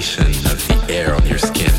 sensation of the air on your skin.